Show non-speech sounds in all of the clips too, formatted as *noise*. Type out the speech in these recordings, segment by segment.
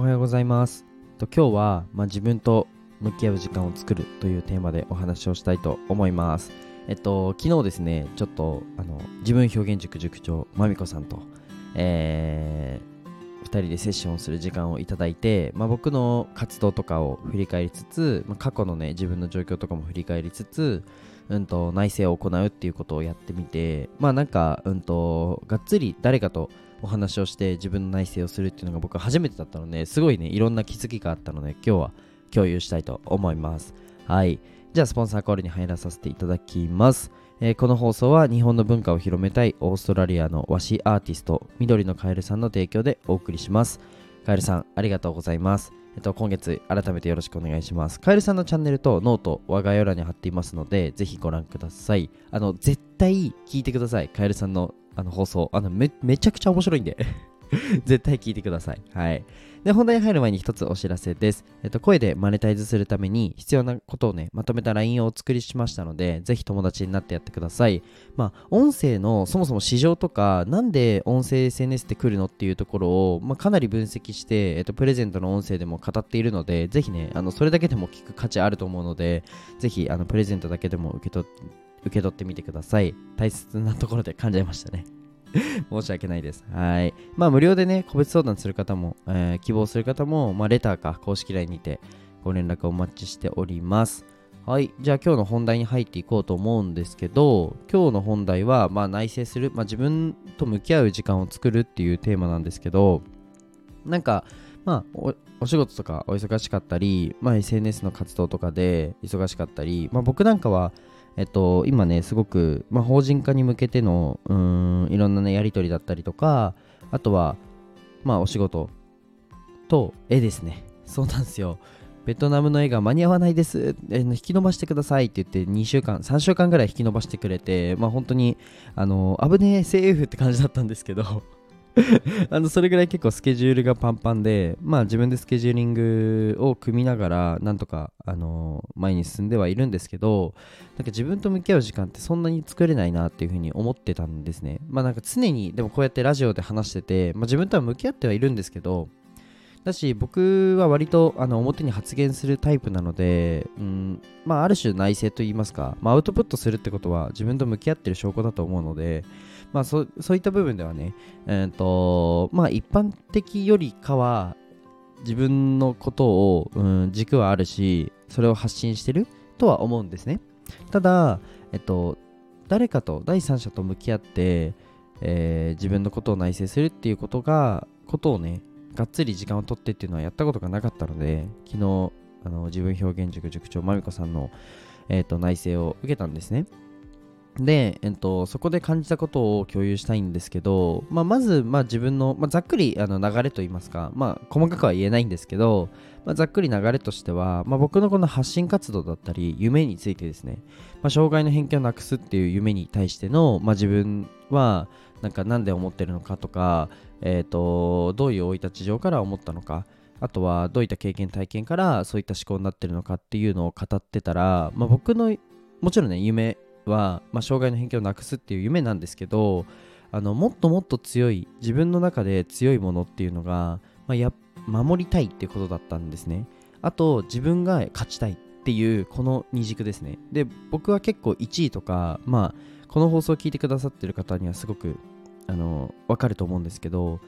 おはようございます。と今日は、まあ、自分と向き合う時間を作るというテーマでお話をしたいと思います。えっと昨日ですねちょっとあの自分表現塾塾長まみこさんとえー、2人でセッションをする時間をいただいて、まあ、僕の活動とかを振り返りつつ、まあ、過去のね自分の状況とかも振り返りつつうんと内省を行うっていうことをやってみてまあなんかうんとがっつり誰かとお話をして自分の内省をするっていうのが僕初めてだったのですごいねいろんな気づきがあったので今日は共有したいと思いますはいじゃあスポンサーコールに入らさせていただきますえー、この放送は日本の文化を広めたいオーストラリアの和紙アーティスト緑のカエルさんの提供でお送りしますカエルさんありがとうございますえっと、今月改めてよろしくお願いします。カエルさんのチャンネルとノート、概要欄に貼っていますので、ぜひご覧ください。あの、絶対聞いてください。カエルさんのあの放送。あのめ、めちゃくちゃ面白いんで *laughs* 絶対聞いてください。はい。で、本題に入る前に一つお知らせです。えっと、声でマネタイズするために必要なことをね、まとめた LINE をお作りしましたので、ぜひ友達になってやってください。まあ、音声のそもそも市場とか、なんで音声 SNS って来るのっていうところを、まあ、かなり分析して、えっと、プレゼントの音声でも語っているので、ぜひね、あの、それだけでも聞く価値あると思うので、ぜひ、あの、プレゼントだけでも受け取って、受け取ってみてください。大切なところで噛んじましたね。*laughs* 申し訳ないです。はい。まあ、無料でね、個別相談する方も、えー、希望する方も、まあ、レターか公式 LINE にてご連絡をお待ちしております。はい。じゃあ今日の本題に入っていこうと思うんですけど、今日の本題は、まあ、内省する、まあ、自分と向き合う時間を作るっていうテーマなんですけど、なんか、まあお、仕事とかお忙しかったり、まあ、SNS の活動とかで忙しかったり、まあ、僕なんかは、えっと、今ね、すごく、まあ、法人化に向けての、うん、いろんなね、やり取りだったりとか、あとは、まあ、お仕事と絵ですね。そうなんですよ。ベトナムの絵が間に合わないです、え引き伸ばしてくださいって言って2週間、3週間ぐらい引き伸ばしてくれて、まあ本当に、あの、危ねえセーフって感じだったんですけど *laughs* あのそれぐらい結構スケジュールがパンパンで、まあ自分でスケジューリングを組みながら、なんとか、あの前に進んではいるんですけど、なんか自分と向き合う時間ってそんなに作れないなっていうふうに思ってたんですね。まあなんか常に、でもこうやってラジオで話してて、まあ自分とは向き合ってはいるんですけど、だし僕は割とあの表に発言するタイプなので、うんまあ、ある種内省といいますか、まあ、アウトプットするってことは自分と向き合ってる証拠だと思うので、まあ、そそういった部分ではね、えーとまあ、一般的よりかは自分のことを、うん、軸はあるしそれを発信してるとは思うんですね。ただ、えっと、誰かと第三者と向き合って、えー、自分のことを内省するっていうことがことをねがっつり時間を取ってっていうのはやったことがなかったので昨日あの自分表現塾塾長まみこさんの、えーと内省を受けたんですね。で、えっと、そこで感じたことを共有したいんですけど、まあ、まず、まあ、自分の、まあ、ざっくりあの流れといいますか、まあ、細かくは言えないんですけど、まあ、ざっくり流れとしては、まあ、僕のこの発信活動だったり夢についてですね、まあ、障害の偏見をなくすっていう夢に対しての、まあ、自分はなんか何で思ってるのかとか、えーと、どういう生い立ち上から思ったのかあとはどういった経験体験からそういった思考になってるのかっていうのを語ってたら、まあ、僕のもちろんね夢は、まあ、障害の偏見をなくすっていう夢なんですけどあのもっともっと強い自分の中で強いものっていうのが、まあ、や守りたいってことだったんですね。あと自分が勝ちたいっていうこの二軸ですね。で僕は結構1位とかまあこの放送を聞いてくださってる方にはすごくあの分かると思うんですけど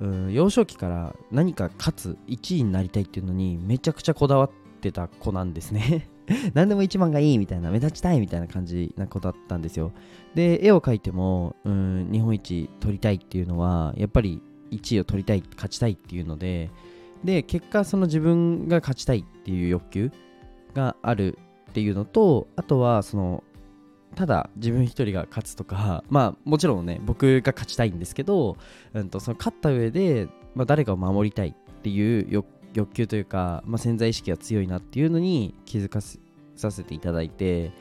うん幼少期から何か勝つ1位になりたいっていうのにめちゃくちゃこだわってた子なんですね。*laughs* 何でも一番がいいみたいな、目立ちたいみたいな感じな子だったんですよ。で、絵を描いても、うん、日本一取りたいっていうのは、やっぱり1位を取りたい、勝ちたいっていうので、で、結果、その自分が勝ちたいっていう欲求があるっていうのと、あとは、その、ただ自分一人が勝つとか、まあもちろんね、僕が勝ちたいんですけど、うんと、その勝った上で、まあ、誰かを守りたいっていう欲欲求というか、まあ、潜在意識が強いなっていうのに気づかさせていただいて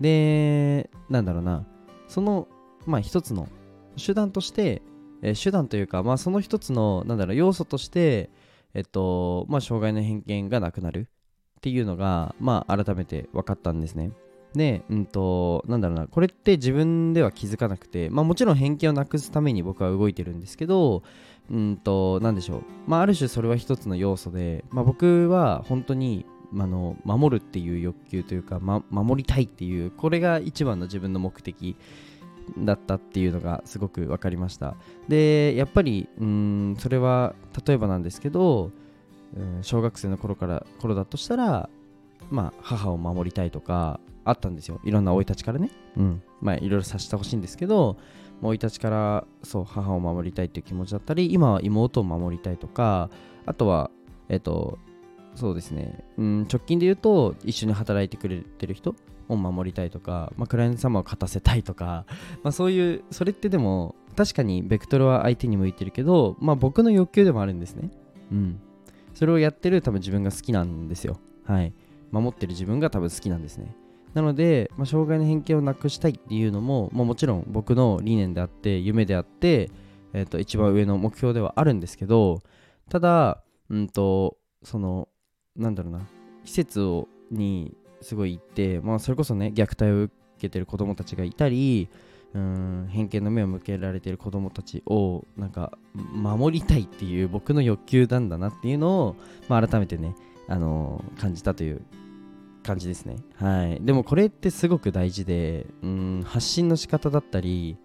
でなんだろうなそのまあ一つの手段として、えー、手段というかまあその一つのなんだろう要素としてえっとまあ障害の偏見がなくなるっていうのがまあ改めて分かったんですね。で、うんと、なんだろうな、これって自分では気づかなくて、まあもちろん偏見をなくすために僕は動いてるんですけど、うんと、なんでしょう。まあある種それは一つの要素で、まあ僕は本当に、あの守るっていう欲求というか、ま、守りたいっていうこれが一番の自分の目的だったっていうのがすごく分かりましたでやっぱりうんそれは例えばなんですけど、小学生の頃から頃だとしたらまあ母を守りたいとかあったんですよ。いろんな生い立ちからね。うん。まあいろいろさせてほしいんですけど生い立ちからそう母を守りたいっていう気持ちだったり今は妹を守りたいとかあとはえっとそうですね、うん、直近で言うと一緒に働いてくれてる人を守りたいとか、まあ、クライアント様を勝たせたいとか、*laughs* まあ、そういうそれってでも確かにベクトルは相手に向いてるけど、まあ、僕の欲求でもあるんですね。うん。それをやってる多分自分が好きなんですよ。はい守ってる自分が多分好きなんですね。なので、まあ、障害の偏見をなくしたいっていうのも、まあ、もちろん僕の理念であって夢であって、えー、と一番上の目標ではあるんですけどただ、うんとそのなんだろうな施設をにすごい行って、まあ、それこそね虐待を受けてる子供たちがいたりうん偏見の目を向けられてる子供たちをなんか守りたいっていう僕の欲求なんだなっていうのを、まあ、改めてね、あの、感じたという感じですね。はい。でもこれってすごく大事で、うん、発信の仕方だったり、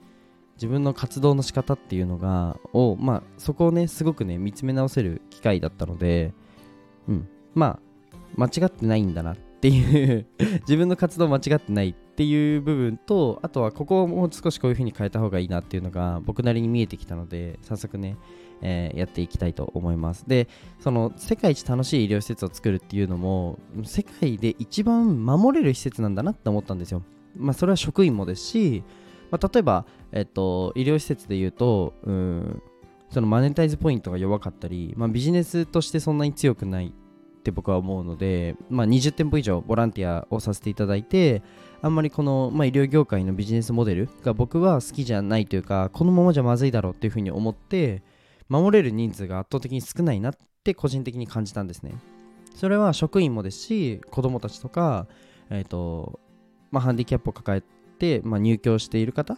自分の活動の仕方っていうのが、を、まあ、そこをね、すごくね、見つめ直せる機会だったので、うん、まあ、間違ってないんだなっていう *laughs* 自分の活動間違ってないっていう部分と、あとはここをもう少しこういう風に変えた方がいいなっていうのが僕なりに見えてきたので、早速ね、えー、やっていきたいと思います。で、その世界一楽しい医療施設を作るっていうのも、世界で一番守れる施設なんだなって思ったんですよ。まあ、それは職員もですし、まあ、例えば、えっと、医療施設で言うと、うんそのマネタイズポイントが弱かったり、まあ、ビジネスとしてそんなに強くないって僕は思うので、まあ、20店舗以上ボランティアをさせていただいてあんまりこの、まあ、医療業界のビジネスモデルが僕は好きじゃないというかこのままじゃまずいだろうっていうふうに思って守れる人数が圧倒的に少ないなって個人的に感じたんですね。それは職員もですし、子供たちとか、え、ー、と、まあ、ハンディキャップを抱えて、まあ、入居している方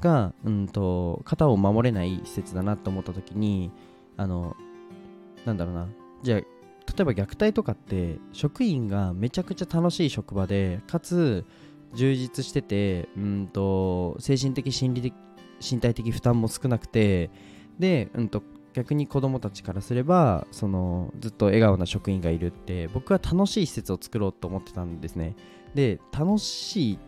が、うんと、肩を守れない施設だなと思った時に、あの、なんだろうな、じゃあ、例えば虐待とかって職員がめちゃくちゃ楽しい職場でかつ充実しててうんと精神的心理的身体的負担も少なくてで、うんと、逆に子供たちからすればそのずっと笑顔な職員がいるって僕は楽しい施設を作ろうと思ってたんですね。で楽しいっ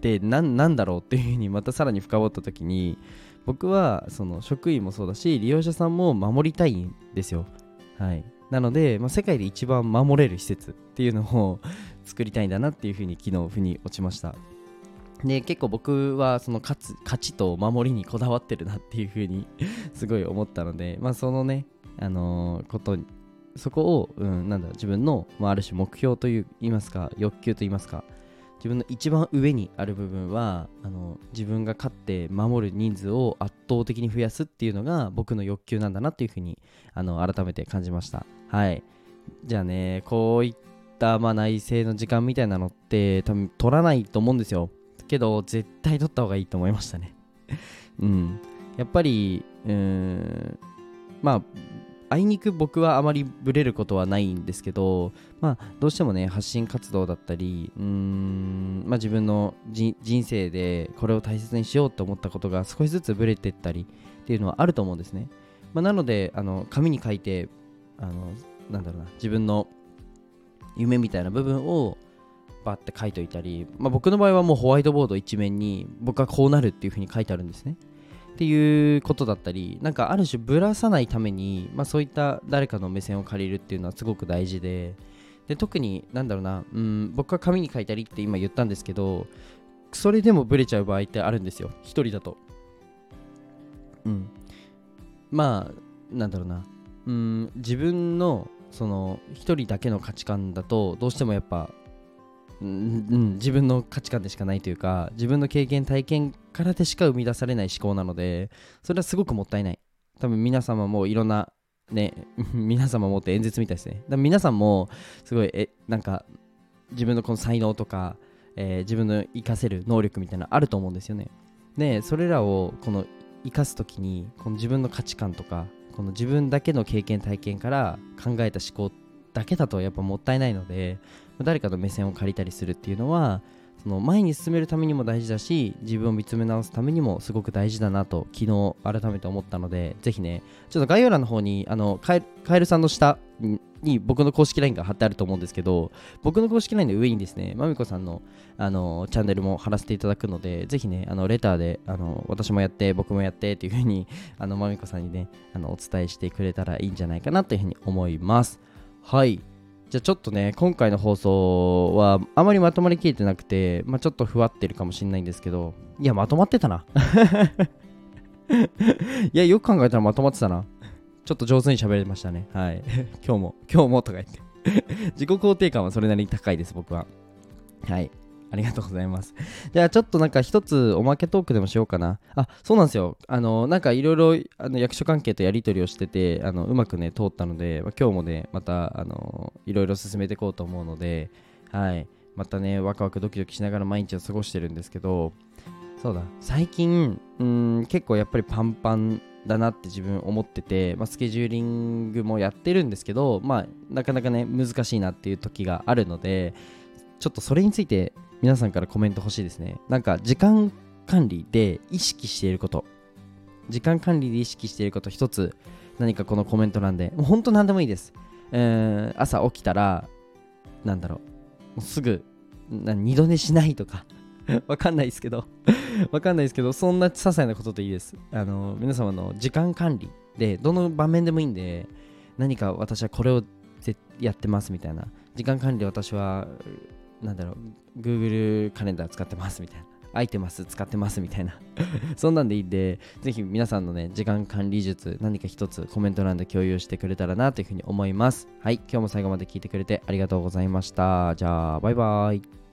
て何なんだろうっていうふうにまたさらに深掘った時に僕はその職員もそうだし利用者さんも守りたいんですよ。はい。なので、まあ、世界で一番守れる施設っていうのを *laughs* 作りたいんだなっていうふうに昨日腑に落ちました。で結構僕はその勝つ勝ちと守りにこだわってるなっていう風に *laughs* すごい思ったので、まあ、そのね、あのー、ことそこを、うん、なんだ自分の、まあ、ある種目標といいますか欲求といいますか自分の一番上にある部分はあの自分が勝って守る人数を圧倒的に増やすっていうのが僕の欲求なんだなっていうふうにあの改めて感じました。はい。じゃあねこういった、まあ、内政の時間みたいなのって多分取らないと思うんですよ。けど絶対取った方がいいと思いましたね *laughs* うんやっぱりうーんまああいにく僕はあまりブレることはないんですけど、まあ、どうしてもね、発信活動だったり、うーん、まあ、自分の人生でこれを大切にしようと思ったことが少しずつブレてったりっていうのはあると思うんですね。まあ、なので、あの紙に書いて、あのなんだろうな、自分の夢みたいな部分をバって書いておいたり、まあ、僕の場合はもうホワイトボード一面に僕はこうなるっていう風に書いてあるんですね。っていうことだったり、なんかある種ぶらさないために、まあ、そういった誰かの目線を借りるっていうのはすごく大事で、で特になんだろうな、うん、僕は紙に書いたりって今言ったんですけど、それでもブレちゃう場合ってあるんですよ、一人だと。うん。まあ、なんだろうな、うん、自分のその一人だけの価値観だとどうしてもやっぱうん、自分の価値観でしかないというか自分の経験体験からでしか生み出されない思考なのでそれはすごくもったいない。多分皆様もいろんなね *laughs* 皆様もって演説みたいですね。だ皆さんもすごいえなんか自分のこの才能とかえー自分の活かせる能力みたいなあると思うんですよね。でそれらをこの生かす時にこの自分の価値観とかこの自分だけの経験体験から考えた思考だけだとやっぱもったいないので誰かの目線を借りたりするっていうのはその前に進めるためにも大事だし自分を見つめ直すためにもすごく大事だなと昨日改めて思ったのでぜひねちょっと概要欄の方にあのカエルカエルさんの下に僕の公式 LINE が貼ってあると思うんですけど僕の公式 LINE の上にですねまみこさんのあのチャンネルも貼らせていただくのでぜひねあのレターであの私もやって僕もやってっていう風にあのまみこさんにねあのお伝えしてくれたらいいんじゃないかなというふうに思います。はい。じゃあちょっとね今回の放送はあまりまとまりきれてなくて、まあ、ちょっとふわってるかもしれないんですけど。いやまとまってたな。*laughs* いやよく考えたらまとまってたな。ちょっと上手に喋れましたね。はい。*laughs* 今日も今日もとか言って。*laughs* 自己肯定感はそれなりに高いです僕は。はいありがとうございます。じゃあちょっとなんか一つおまけトークでもしようかな。あ、そうなんですよ。あの、なんかいろいろ役所関係とやり取りをしてて、あのうまくね、通ったので、まあ、今日もね、またあのいろいろ進めていこうと思うので、はい。またね、ワクワクドキドキしながら毎日を過ごしてるんですけど、そうだ、最近、うん、結構やっぱりパンパンだなって自分思ってて、まあ、スケジューリングもやってるんですけど、まあ、なかなかね、難しいなっていう時があるので、ちょっとそれについて皆さんからコメント欲しいですね。なんか時間管理で意識していること、時間管理で意識していること一つ。何かこのコメント欄で、もう本当何でもいいです。えー朝起きたら、なんだろう、うすぐ二度寝しないとか、*laughs* わかんないですけど、*laughs* わかんないですけど、そんな些細なことでいいです。あの、皆様の時間管理で、どの場面でもいいんで、何か私はこれをやってますみたいな、時間管理で私は、なんだろう、Google カレンダー使ってますみたいな。空いてます使ってますみたいな。*laughs* そんなんでいいんでぜひ皆さんのね時間管理術何か一つコメント欄で共有してくれたらなというふうに思います。はい今日も最後まで聞いてくれてありがとうございました。じゃあバイバイ。